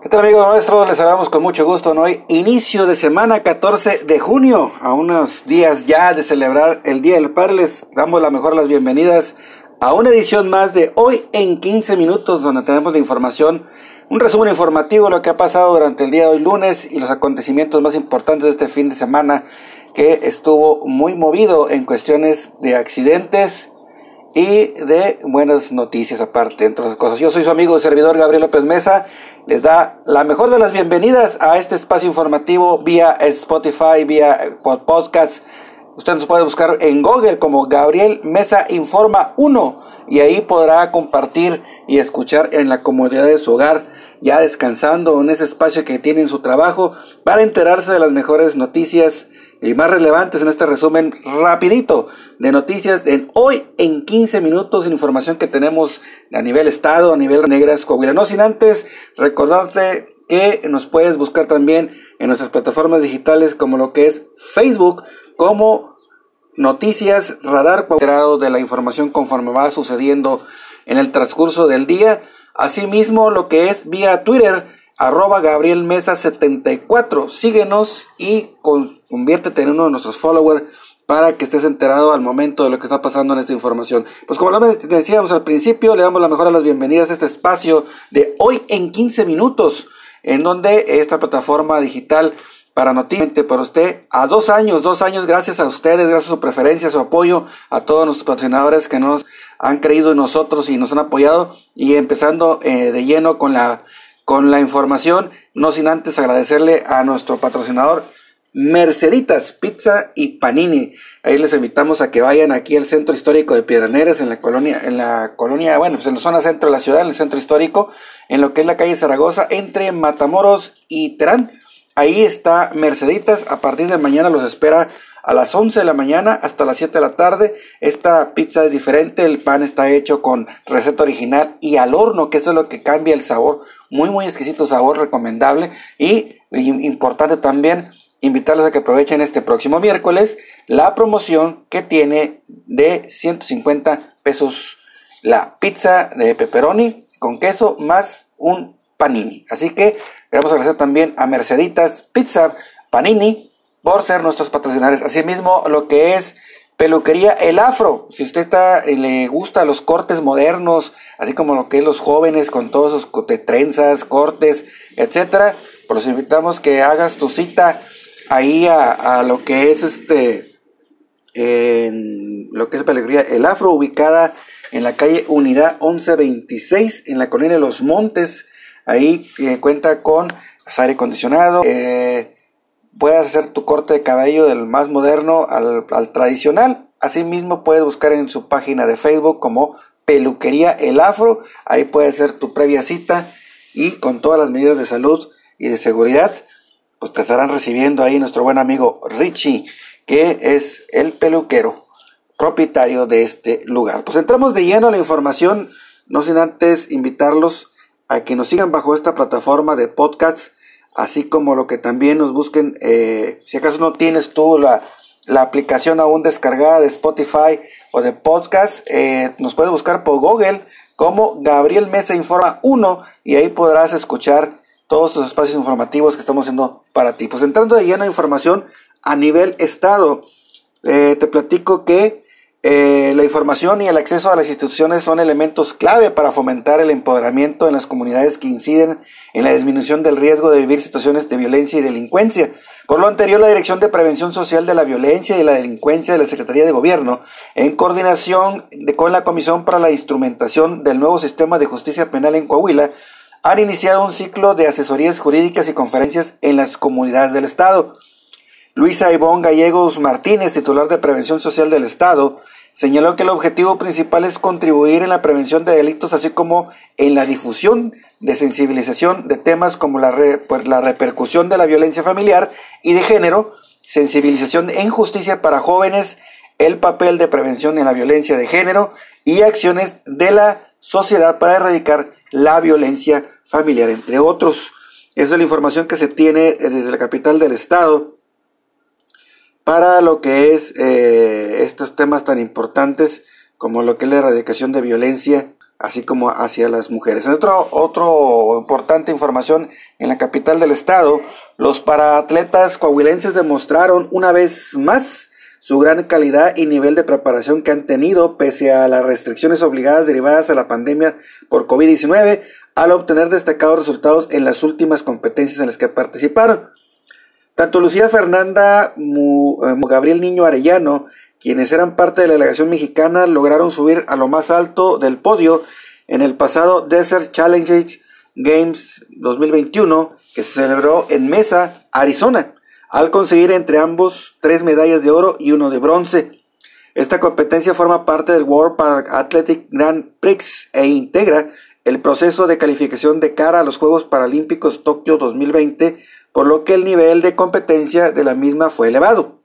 ¿Qué tal amigos nuestros? Les saludamos con mucho gusto hoy, inicio de semana 14 de junio, a unos días ya de celebrar el Día del Padre. Les damos la mejor las bienvenidas a una edición más de Hoy en 15 Minutos, donde tenemos la información, un resumen informativo de lo que ha pasado durante el día de hoy lunes y los acontecimientos más importantes de este fin de semana que estuvo muy movido en cuestiones de accidentes y de buenas noticias aparte, entre otras cosas. Yo soy su amigo servidor Gabriel López Mesa les da la mejor de las bienvenidas a este espacio informativo vía Spotify, vía podcast. Usted nos puede buscar en Google como Gabriel Mesa Informa 1 y ahí podrá compartir y escuchar en la comodidad de su hogar, ya descansando en ese espacio que tiene en su trabajo para enterarse de las mejores noticias y más relevantes en este resumen rapidito de noticias en hoy en 15 minutos información que tenemos a nivel estado, a nivel negras Coahuila. No sin antes recordarte que nos puedes buscar también en nuestras plataformas digitales como lo que es Facebook como Noticias Radar de la información conforme va sucediendo en el transcurso del día. Asimismo lo que es vía Twitter arroba Gabriel Mesa 74. Síguenos y conviértete en uno de nuestros followers para que estés enterado al momento de lo que está pasando en esta información. Pues como lo decíamos al principio, le damos la mejor a las bienvenidas a este espacio de hoy en 15 minutos, en donde esta plataforma digital para noticias para usted a dos años, dos años gracias a ustedes, gracias a su preferencia, a su apoyo, a todos nuestros patrocinadores que nos han creído en nosotros y nos han apoyado y empezando eh, de lleno con la con la información, no sin antes agradecerle a nuestro patrocinador Merceditas Pizza y Panini. Ahí les invitamos a que vayan aquí al centro histórico de Piedraneres, en la colonia, en la colonia, bueno, pues en la zona centro de la ciudad, en el centro histórico, en lo que es la calle Zaragoza, entre Matamoros y Terán. Ahí está Merceditas, a partir de mañana los espera a las 11 de la mañana hasta las 7 de la tarde. Esta pizza es diferente, el pan está hecho con receta original y al horno, que eso es lo que cambia el sabor. Muy, muy exquisito sabor, recomendable. Y importante también invitarlos a que aprovechen este próximo miércoles la promoción que tiene de 150 pesos la pizza de pepperoni con queso más un panini. Así que queremos agradecer también a Merceditas Pizza Panini por ser nuestros patrocinadores. Asimismo, lo que es peluquería El Afro. Si usted está, eh, le gusta los cortes modernos, así como lo que es los jóvenes con todos sus trenzas, cortes, etcétera, pues los invitamos que hagas tu cita ahí a, lo que es este, en lo que es peluquería El Afro, ubicada en la calle Unidad 1126, en la colina de los Montes. Ahí eh, cuenta con aire acondicionado, eh, puedes hacer tu corte de cabello del más moderno al, tradicional. Asimismo, puedes buscar en su página de Facebook como Peluquería El Afro. Ahí puedes hacer tu previa cita y con todas las medidas de salud y de seguridad, pues te estarán recibiendo ahí nuestro buen amigo Richie, que es el peluquero propietario de este lugar. Pues entramos de lleno a la información, no sin antes invitarlos a que nos sigan bajo esta plataforma de podcasts así como lo que también nos busquen, eh, si acaso no tienes tú la, aplicación aún descargada de Spotify o de podcast, eh, nos puedes buscar por Google como Gabriel Mesa Informa 1 y ahí podrás escuchar todos los espacios informativos que estamos haciendo para ti. Pues entrando de lleno a información a nivel estado, eh, te platico que eh, la información y el acceso a las instituciones son elementos clave para fomentar el empoderamiento en las comunidades que inciden en la disminución del riesgo de vivir situaciones de violencia y delincuencia. Por lo anterior, la Dirección de Prevención Social de la Violencia y la Delincuencia de la Secretaría de Gobierno, en coordinación con la Comisión para la Instrumentación del Nuevo Sistema de Justicia Penal en Coahuila, han iniciado un ciclo de asesorías jurídicas y conferencias en las comunidades del Estado. Luisa Ivonne Gallegos Martínez, titular de Prevención Social del Estado, señaló que el objetivo principal es contribuir en la prevención de delitos, así como en la difusión de sensibilización de temas como la, pues, la repercusión de la violencia familiar y de género, sensibilización en justicia para jóvenes, el papel de prevención en la violencia de género y acciones de la sociedad para erradicar la violencia familiar, entre otros. Esa es la información que se tiene desde la capital del estado para lo que es eh, estos temas tan importantes como lo que es la erradicación de violencia así como hacia las mujeres. Otro, otro importante información en la capital del estado, los paraatletas coahuilenses demostraron una vez más su gran calidad y nivel de preparación que han tenido pese a las restricciones obligadas derivadas a la pandemia por COVID-19 al obtener destacados resultados en las últimas competencias en las que participaron. Tanto Lucía Fernanda eh, Gabriel Niño Arellano quienes eran parte de la delegación mexicana lograron subir a lo más alto del podio en el pasado Desert Challenge Games 2021 que se celebró en Mesa, Arizona, al conseguir entre ambos tres medallas de oro y uno de bronce. Esta competencia forma parte del World Park Athletic Grand Prix e integra el proceso de calificación de cara a los Juegos Paralímpicos Tokio 2020, por lo que el nivel de competencia de la misma fue elevado.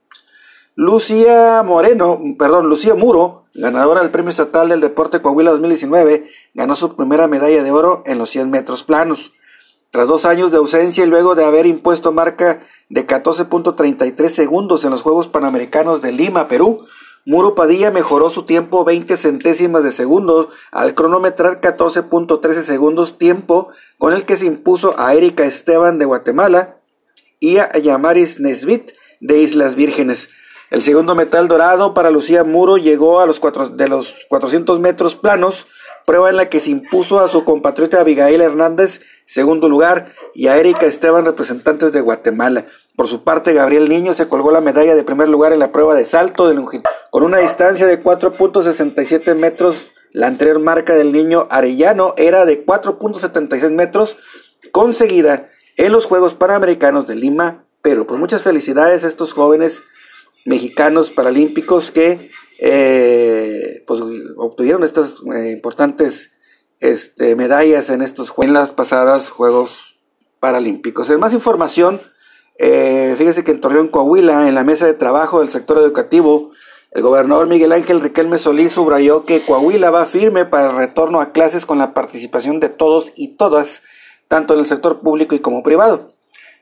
Lucía Moreno, perdón, Lucía Muro, ganadora del Premio Estatal del Deporte Coahuila 2019, ganó su primera medalla de oro en los 100 metros planos. Tras dos años de ausencia y luego de haber impuesto marca de 14.33 segundos en los Juegos Panamericanos de Lima, Perú, Muro Padilla mejoró su tiempo 20 centésimas de segundo al cronometrar 14.13 segundos, tiempo con el que se impuso a Erika Esteban de Guatemala y a Yamaris Nesbit de Islas Vírgenes. El segundo metal dorado para Lucía Muro llegó a los cuatro, de los 400 metros planos, prueba en la que se impuso a su compatriota Abigail Hernández, segundo lugar, y a Erika Esteban, representantes de Guatemala. Por su parte, Gabriel Niño se colgó la medalla de primer lugar en la prueba de salto de longitud, con una distancia de 4.67 metros. La anterior marca del niño Arellano era de 4.76 metros, conseguida en los Juegos Panamericanos de Lima, Perú. Pues muchas felicidades a estos jóvenes mexicanos paralímpicos que eh, pues, obtuvieron estas eh, importantes este, medallas en estos en las pasadas Juegos Paralímpicos. En más información, eh, fíjese que en Torreón, Coahuila, en la mesa de trabajo del sector educativo, el gobernador Miguel Ángel Riquelme Solís subrayó que Coahuila va firme para el retorno a clases con la participación de todos y todas, tanto en el sector público y como privado.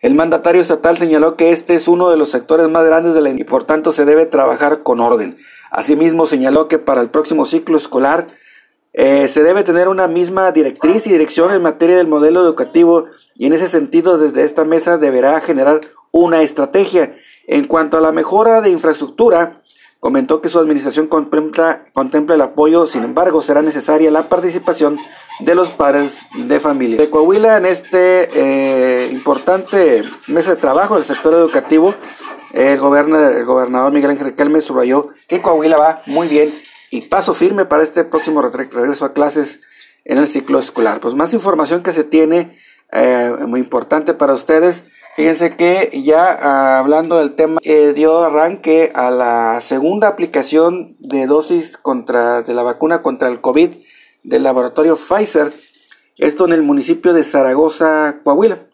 El mandatario estatal señaló que este es uno de los sectores más grandes de la y por tanto se debe trabajar con orden. Asimismo señaló que para el próximo ciclo escolar eh, se debe tener una misma directriz y dirección en materia del modelo educativo y en ese sentido desde esta mesa deberá generar una estrategia. En cuanto a la mejora de infraestructura, Comentó que su administración contempla, contempla, el apoyo, sin embargo, será necesaria la participación de los padres de familia. De Coahuila, en este eh, importante mesa de trabajo del sector educativo, el, gobernador Miguel Ángel Riquelme subrayó que Coahuila va muy bien y paso firme para este próximo regreso a clases en el ciclo escolar. Pues más información que se tiene, eh, muy importante para ustedes. Fíjense que ya ah, hablando del tema, eh, dio arranque a la segunda aplicación de dosis contra, de la vacuna contra el COVID del laboratorio Pfizer, esto en el municipio de Zaragoza, Coahuila.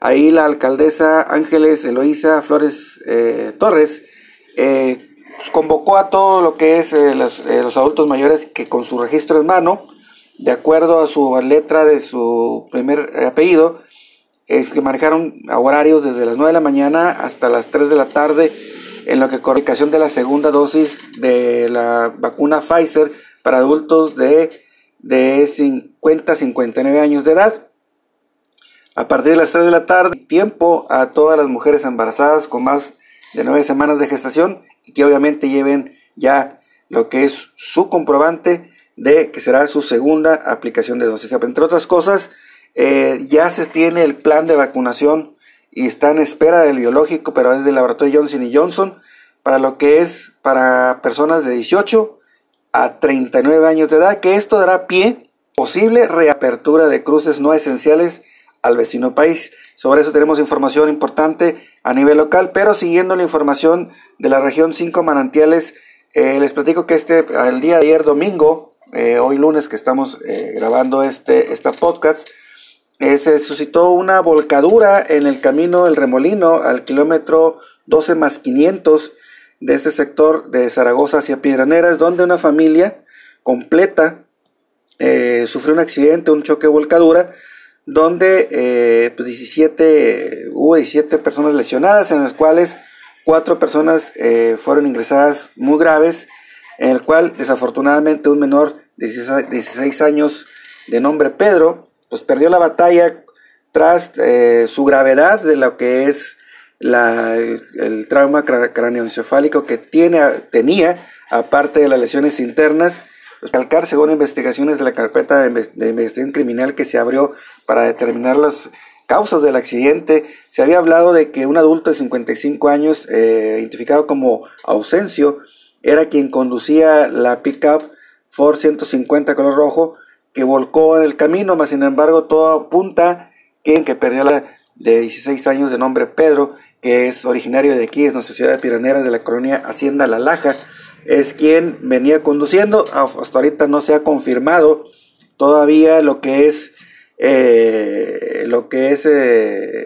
Ahí la alcaldesa Ángeles Eloísa Flores eh, Torres eh, convocó a todo lo que es los, los adultos mayores que con su registro en mano, de acuerdo a su letra de su primer apellido, es que manejaron horarios desde las 9 de la mañana hasta las 3 de la tarde en lo que corricación de la segunda dosis de la vacuna Pfizer para adultos de, de 50 a 59 años de edad. A partir de las 3 de la tarde, tiempo a todas las mujeres embarazadas con más de 9 semanas de gestación y que obviamente lleven ya lo que es su comprobante de que será su segunda aplicación de dosis. Entre otras cosas, eh, ya se tiene el plan de vacunación y está en espera del biológico, pero es del laboratorio Johnson y Johnson, para lo que es para personas de 18 a 39 años de edad, que esto dará pie posible reapertura de cruces no esenciales al vecino país. Sobre eso tenemos información importante a nivel local, pero siguiendo la información de la región 5 manantiales, eh, les platico que este, el día de ayer domingo, eh, hoy lunes que estamos grabando este, esta podcast, eh, se suscitó una volcadura en el camino del Remolino al kilómetro 12 más 500 de este sector de Zaragoza hacia Piedraneras, donde una familia completa eh, sufrió un accidente, un choque de volcadura, donde eh, 17, pues, hubo 17 personas lesionadas, en las cuales cuatro personas eh, fueron ingresadas muy graves, en el cual desafortunadamente un menor 16 años de nombre Pedro, pues perdió la batalla tras eh, su gravedad de lo que es la, el, trauma cráneoencefálico que tiene, tenía, aparte de las lesiones internas, Calcar, según investigaciones de la carpeta de, investigación criminal que se abrió para determinar las causas del accidente, se había hablado de que un adulto de 55 años, eh, identificado como Ausencio, era quien conducía la pickup Ford 150 color rojo que volcó en el camino, mas sin embargo todo apunta que, que perdió la de 16 años de nombre Pedro, que es originario de aquí, es nuestra ciudad de Piranera, de la colonia Hacienda La Laja, es quien venía conduciendo. Hasta ahorita no se ha confirmado todavía lo que es eh, lo que es eh,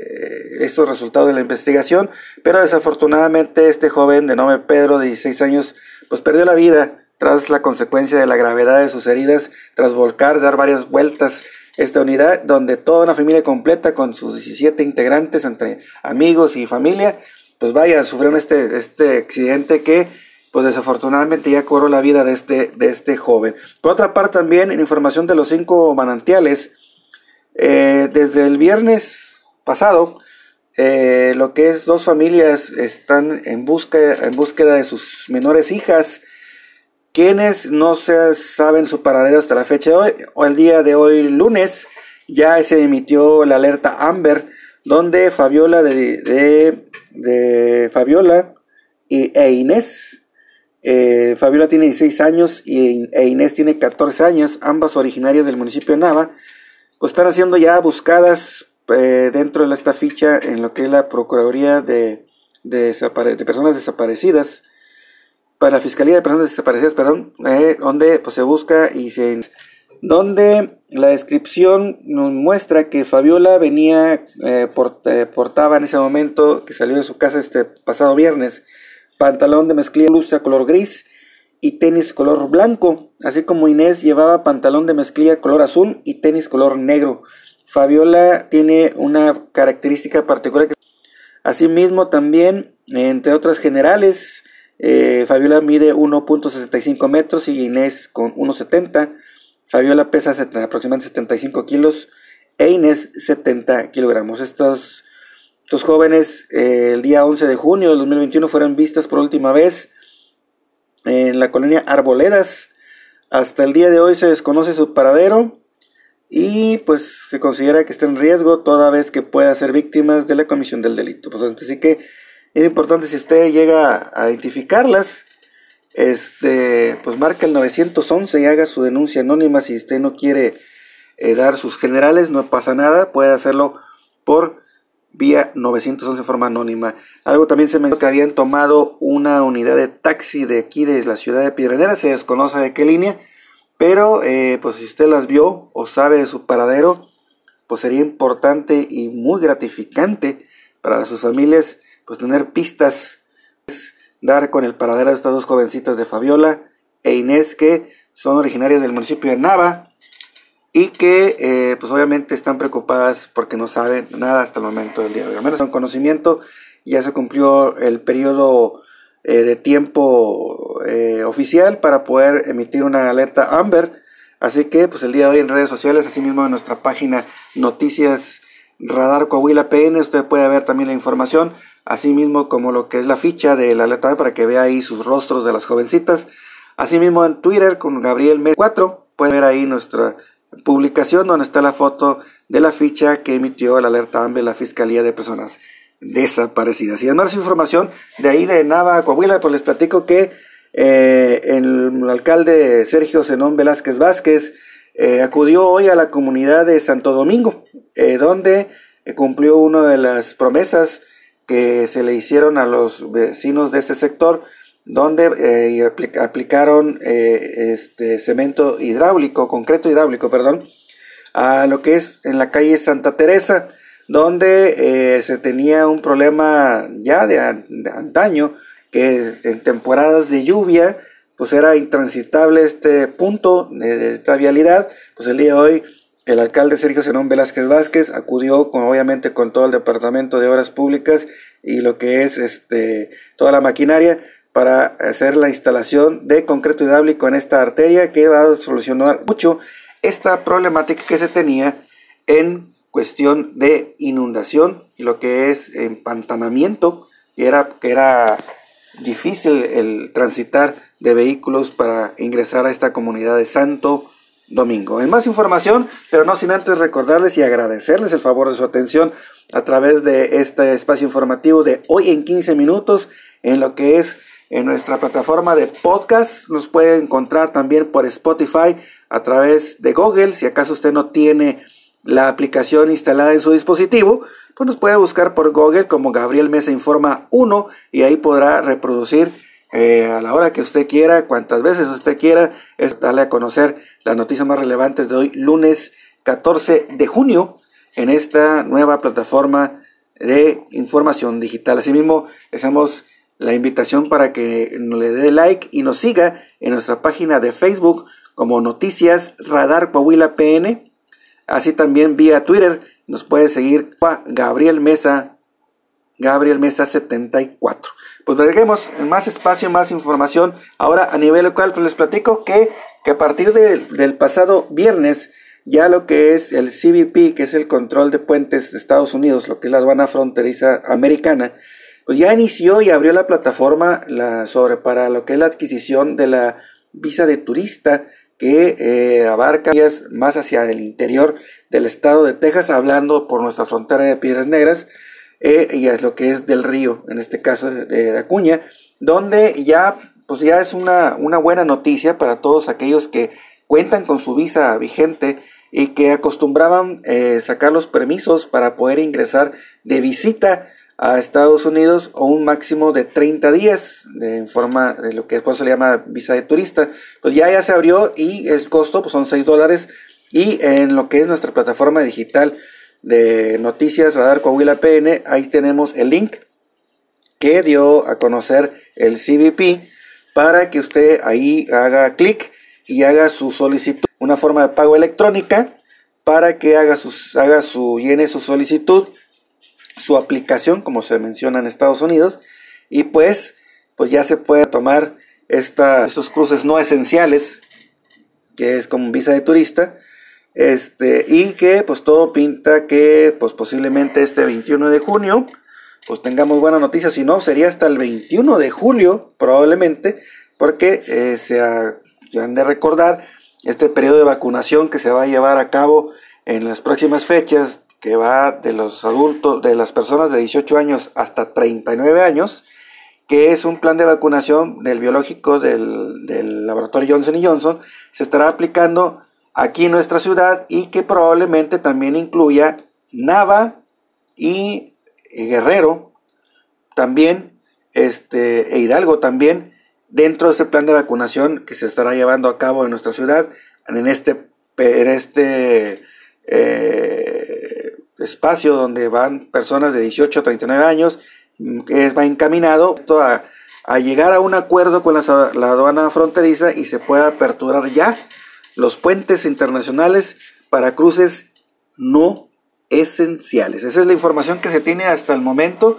estos resultados de la investigación, pero desafortunadamente este joven de nombre Pedro, de 16 años, pues perdió la vida tras la consecuencia de la gravedad de sus heridas, tras volcar, dar varias vueltas esta unidad, donde toda una familia completa con sus 17 integrantes, entre amigos y familia, pues vaya, sufrieron este, este accidente que pues desafortunadamente ya cobró la vida de este, de este joven. Por otra parte también, en información de los cinco manantiales, eh, desde el viernes pasado, eh, lo que es dos familias están en, busca, en búsqueda de sus menores hijas, quienes no se saben su paradero hasta la fecha de hoy, o el día de hoy lunes, ya se emitió la alerta Amber, donde Fabiola de, de, Fabiola y, e Inés eh, Fabiola tiene 16 años y, e Inés tiene 14 años, ambas originarias del municipio de Nava, pues están haciendo ya buscadas eh, dentro de esta ficha en lo que es la Procuraduría de, Personas Desaparecidas, para la Fiscalía de Personas Desaparecidas, perdón, eh, donde pues, se busca y se... donde la descripción muestra que Fabiola venía, portaba en ese momento, que salió de su casa este pasado viernes, pantalón de mezclilla blusa color gris y tenis color blanco, así como Inés llevaba pantalón de mezclilla color azul y tenis color negro. Fabiola tiene una característica particular. Asimismo, también, entre otras generales, eh, Fabiola mide 1.65 metros y Inés con 1.70. Fabiola pesa aproximadamente 75 kilos e Inés 70 kilogramos. Estos estos jóvenes eh, el día 11 de junio de 2021 fueron vistas por última vez en la colonia Arboledas. Hasta el día de hoy se desconoce su paradero y pues se considera que está en riesgo toda vez que pueda ser víctimas de la comisión del delito. Pues, así que es importante si usted llega a identificarlas, este, pues marca el 911 y haga su denuncia anónima. Si usted no quiere eh, dar sus generales, no pasa nada, puede hacerlo por vía 911 en forma anónima. Algo también se me que habían tomado una unidad de taxi de aquí de la ciudad de Piedranera, se desconoce de qué línea, pero eh, pues si usted las vio o sabe de su paradero, pues sería importante y muy gratificante para sus familias pues tener pistas, dar con el paradero de estas dos jovencitas de Fabiola e Inés que son originarias del municipio de Nava, y que eh, pues obviamente están preocupadas porque no saben nada hasta el momento del día de hoy. Al menos en conocimiento ya se cumplió el periodo eh, de tiempo eh, oficial para poder emitir una alerta Amber. Así que pues el día de hoy en redes sociales, así mismo en nuestra página Noticias Radar Coahuila PN, usted puede ver también la información, así mismo como lo que es la ficha de la alerta para que vea ahí sus rostros de las jovencitas. Asimismo en Twitter con Gabriel m 4, puede ver ahí nuestra publicación donde está la foto de la ficha que emitió la alerta AMBE la Fiscalía de Personas Desaparecidas. Y además información de ahí de Nava, Coahuila, pues les platico que eh, el, alcalde Sergio Zenón Velázquez Vázquez eh, acudió hoy a la comunidad de Santo Domingo, eh, donde cumplió una de las promesas que se le hicieron a los vecinos de este sector donde aplicaron este cemento hidráulico, concreto hidráulico, perdón, a lo que es en la calle Santa Teresa, donde se tenía un problema ya de, antaño, que en temporadas de lluvia, pues era intransitable este punto de, esta vialidad, pues el día de hoy el alcalde Sergio Zenón Velázquez Vázquez acudió con, obviamente con todo el departamento de obras públicas y lo que es este, toda la maquinaria para hacer la instalación de concreto hidráulico en esta arteria que va a solucionar mucho esta problemática que se tenía en cuestión de inundación y lo que es empantanamiento, que era, que era difícil el transitar de vehículos para ingresar a esta comunidad de Santo Domingo. En más información, pero no sin antes recordarles y agradecerles el favor de su atención a través de este espacio informativo de hoy en 15 minutos en lo que es en nuestra plataforma de podcast. Nos puede encontrar también por Spotify a través de Google. Si acaso usted no tiene la aplicación instalada en su dispositivo, pues nos puede buscar por Google como Gabriel Mesa Informa 1 y ahí podrá reproducir eh, a la hora que usted quiera, cuantas veces usted quiera, es darle a conocer las noticias más relevantes de hoy, lunes 14 de junio, en esta nueva plataforma de información digital. Asimismo, hacemos la invitación para que le dé like y nos siga en nuestra página de Facebook como Noticias Radar Coahuila PN. Así también vía Twitter nos puede seguir Gabriel Mesa, Gabriel Mesa 74. Pues en más espacio, más información. Ahora a nivel local, pues les platico que, que a partir del pasado viernes, ya lo que es el CBP, que es el control de puentes de Estados Unidos, lo que es la aduana fronteriza americana, pues ya inició y abrió la plataforma la, sobre para lo que es la adquisición de la visa de turista que eh, abarca más hacia el interior del estado de Texas, hablando por nuestra frontera de Piedras Negras, eh, y es lo que es del río, en este caso de Acuña, donde ya, pues ya es una, una buena noticia para todos aquellos que cuentan con su visa vigente y que acostumbraban eh, sacar los permisos para poder ingresar de visita a Estados Unidos o un máximo de 30 días de, forma de lo que después se le llama visa de turista. Pues ya, ya se abrió y el costo pues son 6 dólares y en lo que es nuestra plataforma digital de noticias Radar Coahuila PN, ahí tenemos el link que dio a conocer el CBP para que usted ahí haga clic y haga su solicitud, una forma de pago electrónica para que haga, sus, haga su, llene su solicitud su aplicación, como se menciona en Estados Unidos, y pues, pues ya se puede tomar esta, estos cruces no esenciales, que es como visa de turista, este, y que pues todo pinta que pues posiblemente este 21 de junio pues tengamos buena noticia, si no sería hasta el 21 de julio probablemente, porque eh, se, han de recordar este periodo de vacunación que se va a llevar a cabo en las próximas fechas que va de los adultos, de las personas de 18 años hasta 39 años, que es un plan de vacunación del biológico del, laboratorio Johnson Johnson, se estará aplicando aquí en nuestra ciudad y que probablemente también incluya Nava y, Guerrero, también, este, e Hidalgo también, dentro de ese plan de vacunación que se estará llevando a cabo en nuestra ciudad, en este, en este eh, espacio donde van personas de 18 a 39 años, es, va encaminado a, a llegar a un acuerdo con la, la aduana fronteriza y se pueda aperturar ya los puentes internacionales para cruces no esenciales. Esa es la información que se tiene hasta el momento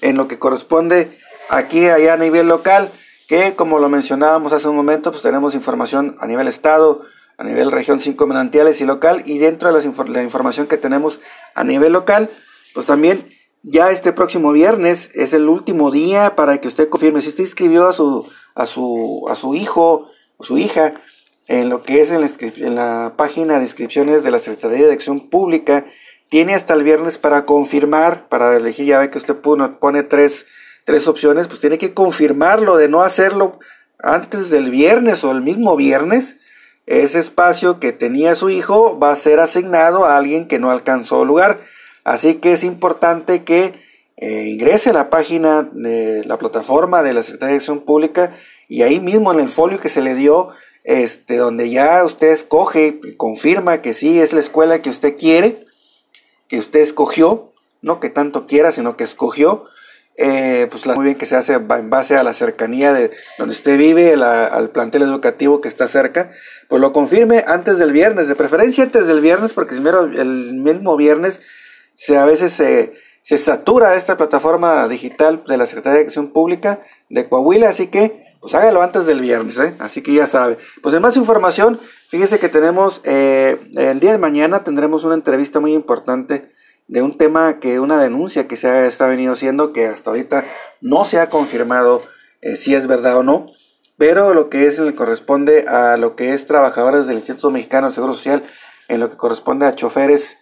en lo que corresponde aquí allá a nivel local, que como lo mencionábamos hace un momento, pues tenemos información a nivel estado, a nivel región 5 manantiales y local y dentro de la información que tenemos a nivel local, pues también ya este próximo viernes es el último día para que usted confirme. Si usted inscribió a su a su a su hijo o su hija en lo que es en la, en la página de inscripciones de la Secretaría de Acción Pública tiene hasta el viernes para confirmar, para elegir, ya ve que usted pone tres, tres opciones, pues tiene que confirmarlo, de no hacerlo antes del viernes o el mismo viernes, ese espacio que tenía su hijo va a ser asignado a alguien que no alcanzó lugar. Así que es importante que eh, ingrese a la página de la plataforma de la Secretaría de Acción Pública y ahí mismo en el folio que se le dio, este, donde ya usted escoge confirma que sí es la escuela que usted quiere, que usted escogió, no que tanto quiera, sino que escogió, eh, pues muy bien que se hace en base a la cercanía de donde usted vive, al plantel educativo que está cerca, pues lo confirme antes del viernes, de preferencia antes del viernes, porque primero el mismo viernes se, a veces se, se satura esta plataforma digital de la Secretaría de Acción Pública de Coahuila, así que pues hágalo antes del viernes, ¿eh? así que ya sabe. Pues en más información, fíjese que tenemos, eh, el día de mañana tendremos una entrevista muy importante de un tema que, una denuncia que se ha, está venido haciendo, que hasta ahorita no se ha confirmado eh, si es verdad o no, pero lo que es le corresponde a lo que es trabajadores del Instituto Mexicano del Seguro Social, en lo que corresponde a choferes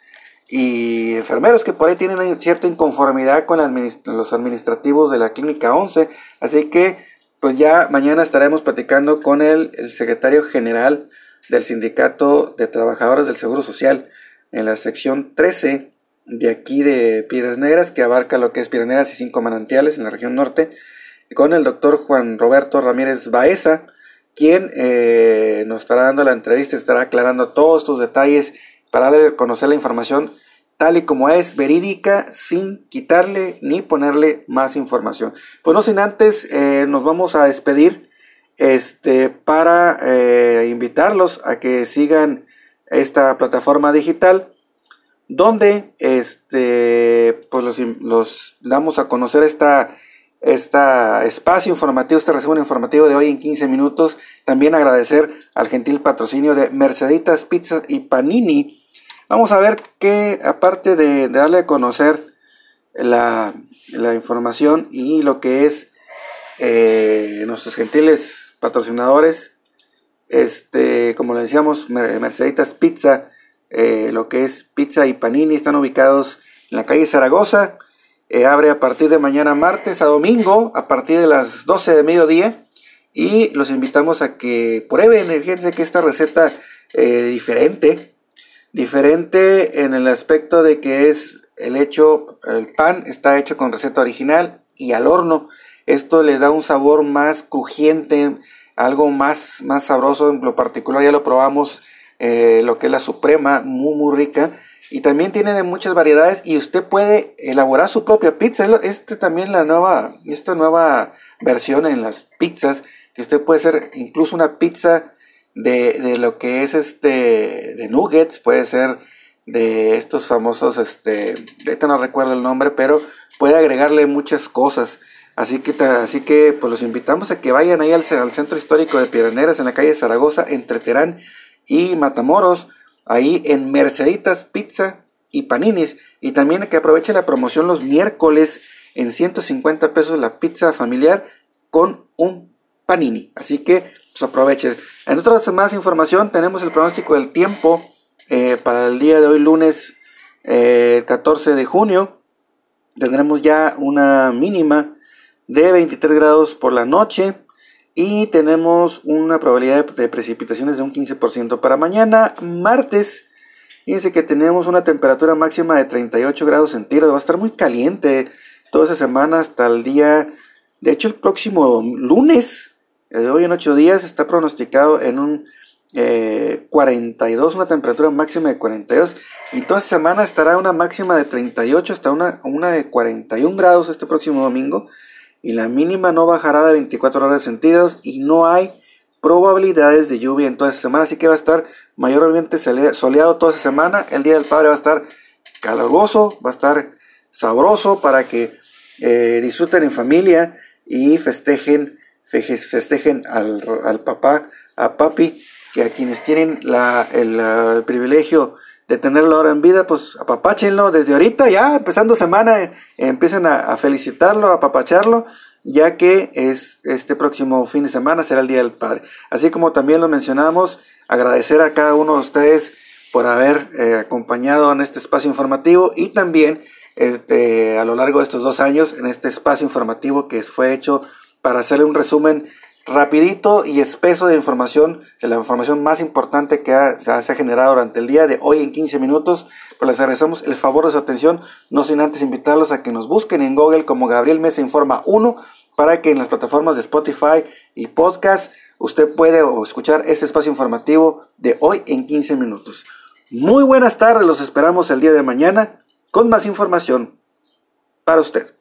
y enfermeros que por ahí tienen cierta inconformidad con los administrativos de la Clínica 11. Así que, pues ya mañana estaremos platicando con el, secretario general del Sindicato de Trabajadores del Seguro Social en la sección 13 de aquí de Piedras Negras, que abarca lo que es Piedras Negras y cinco manantiales en la región norte, con el doctor Juan Roberto Ramírez Baeza, quien eh, nos estará dando la entrevista, estará aclarando todos estos detalles para conocer la información tal y como es, verídica, sin quitarle ni ponerle más información. Pues no sin antes, eh, nos vamos a despedir este, para eh, invitarlos a que sigan esta plataforma digital donde este, pues los, los damos a conocer esta este espacio informativo, este resumen informativo de hoy en 15 minutos. También agradecer al gentil patrocinio de Merceditas Pizza y Panini. Vamos a ver que, aparte de, darle a conocer la, información y lo que es eh, nuestros gentiles patrocinadores, este, como le decíamos, Merceditas Pizza, eh, lo que es Pizza y Panini, están ubicados en la calle Zaragoza, eh, abre a partir de mañana martes a domingo, a partir de las 12 de mediodía. Y los invitamos a que prueben, fíjense que esta receta eh, diferente, diferente en el aspecto de que es el hecho, el pan está hecho con receta original y al horno. Esto le da un sabor más crujiente, algo más, más sabroso. En lo particular ya lo probamos, eh, lo que es la suprema, muy, muy rica y también tiene de muchas variedades y usted puede elaborar su propia pizza. Este también la nueva, esta nueva versión en las pizzas, que usted puede hacer incluso una pizza de, de lo que es este, de nuggets, puede ser de estos famosos, este, ahorita no recuerdo el nombre, pero puede agregarle muchas cosas. Así que, así que pues los invitamos a que vayan ahí al, centro histórico de Piedraneras en la calle Zaragoza, entre Terán y Matamoros ahí en Merceditas Pizza y Paninis. Y también que aproveche la promoción los miércoles en 150 pesos la pizza familiar con un panini. Así que pues aprovechen. En otras más información tenemos el pronóstico del tiempo eh, para el día de hoy lunes 14 eh, de junio. Tendremos ya una mínima de 23 grados por la noche y tenemos una probabilidad de precipitaciones de un 15% para mañana, martes. Fíjense que tenemos una temperatura máxima de 38 grados centígrados, va a estar muy caliente toda esa semana hasta el día, de hecho el próximo lunes, hoy en 8 días, está pronosticado en un 42, eh, una temperatura máxima de 42, y toda esa semana estará una máxima de 38 hasta una, una de 41 grados este próximo domingo y la mínima no bajará de 24 grados centígrados y no hay probabilidades de lluvia en toda esa semana, así que va a estar mayormente soleado toda esa semana. El Día del Padre va a estar caluroso, va a estar sabroso para que eh, disfruten en familia y festejen, festejen al, papá, a papi, que a quienes tienen el privilegio de tenerlo ahora en vida, pues apapáchenlo desde ahorita, ya empezando semana, eh, empiecen a, felicitarlo, a apapacharlo, ya que es este próximo fin de semana será el Día del Padre. Así como también lo mencionamos, agradecer a cada uno de ustedes por haber eh, acompañado en este espacio informativo y también este, a lo largo de estos dos años en este espacio informativo que fue hecho para hacerle un resumen rapidito y espeso de información, la información más importante que se ha generado durante el día de hoy en 15 minutos. Les agradecemos el favor de su atención, no sin antes invitarlos a que nos busquen en Google como Gabriel Mesa Informa 1 para que en las plataformas de Spotify y podcast usted puede escuchar este espacio informativo de hoy en 15 minutos. Muy buenas tardes, los esperamos el día de mañana con más información para usted.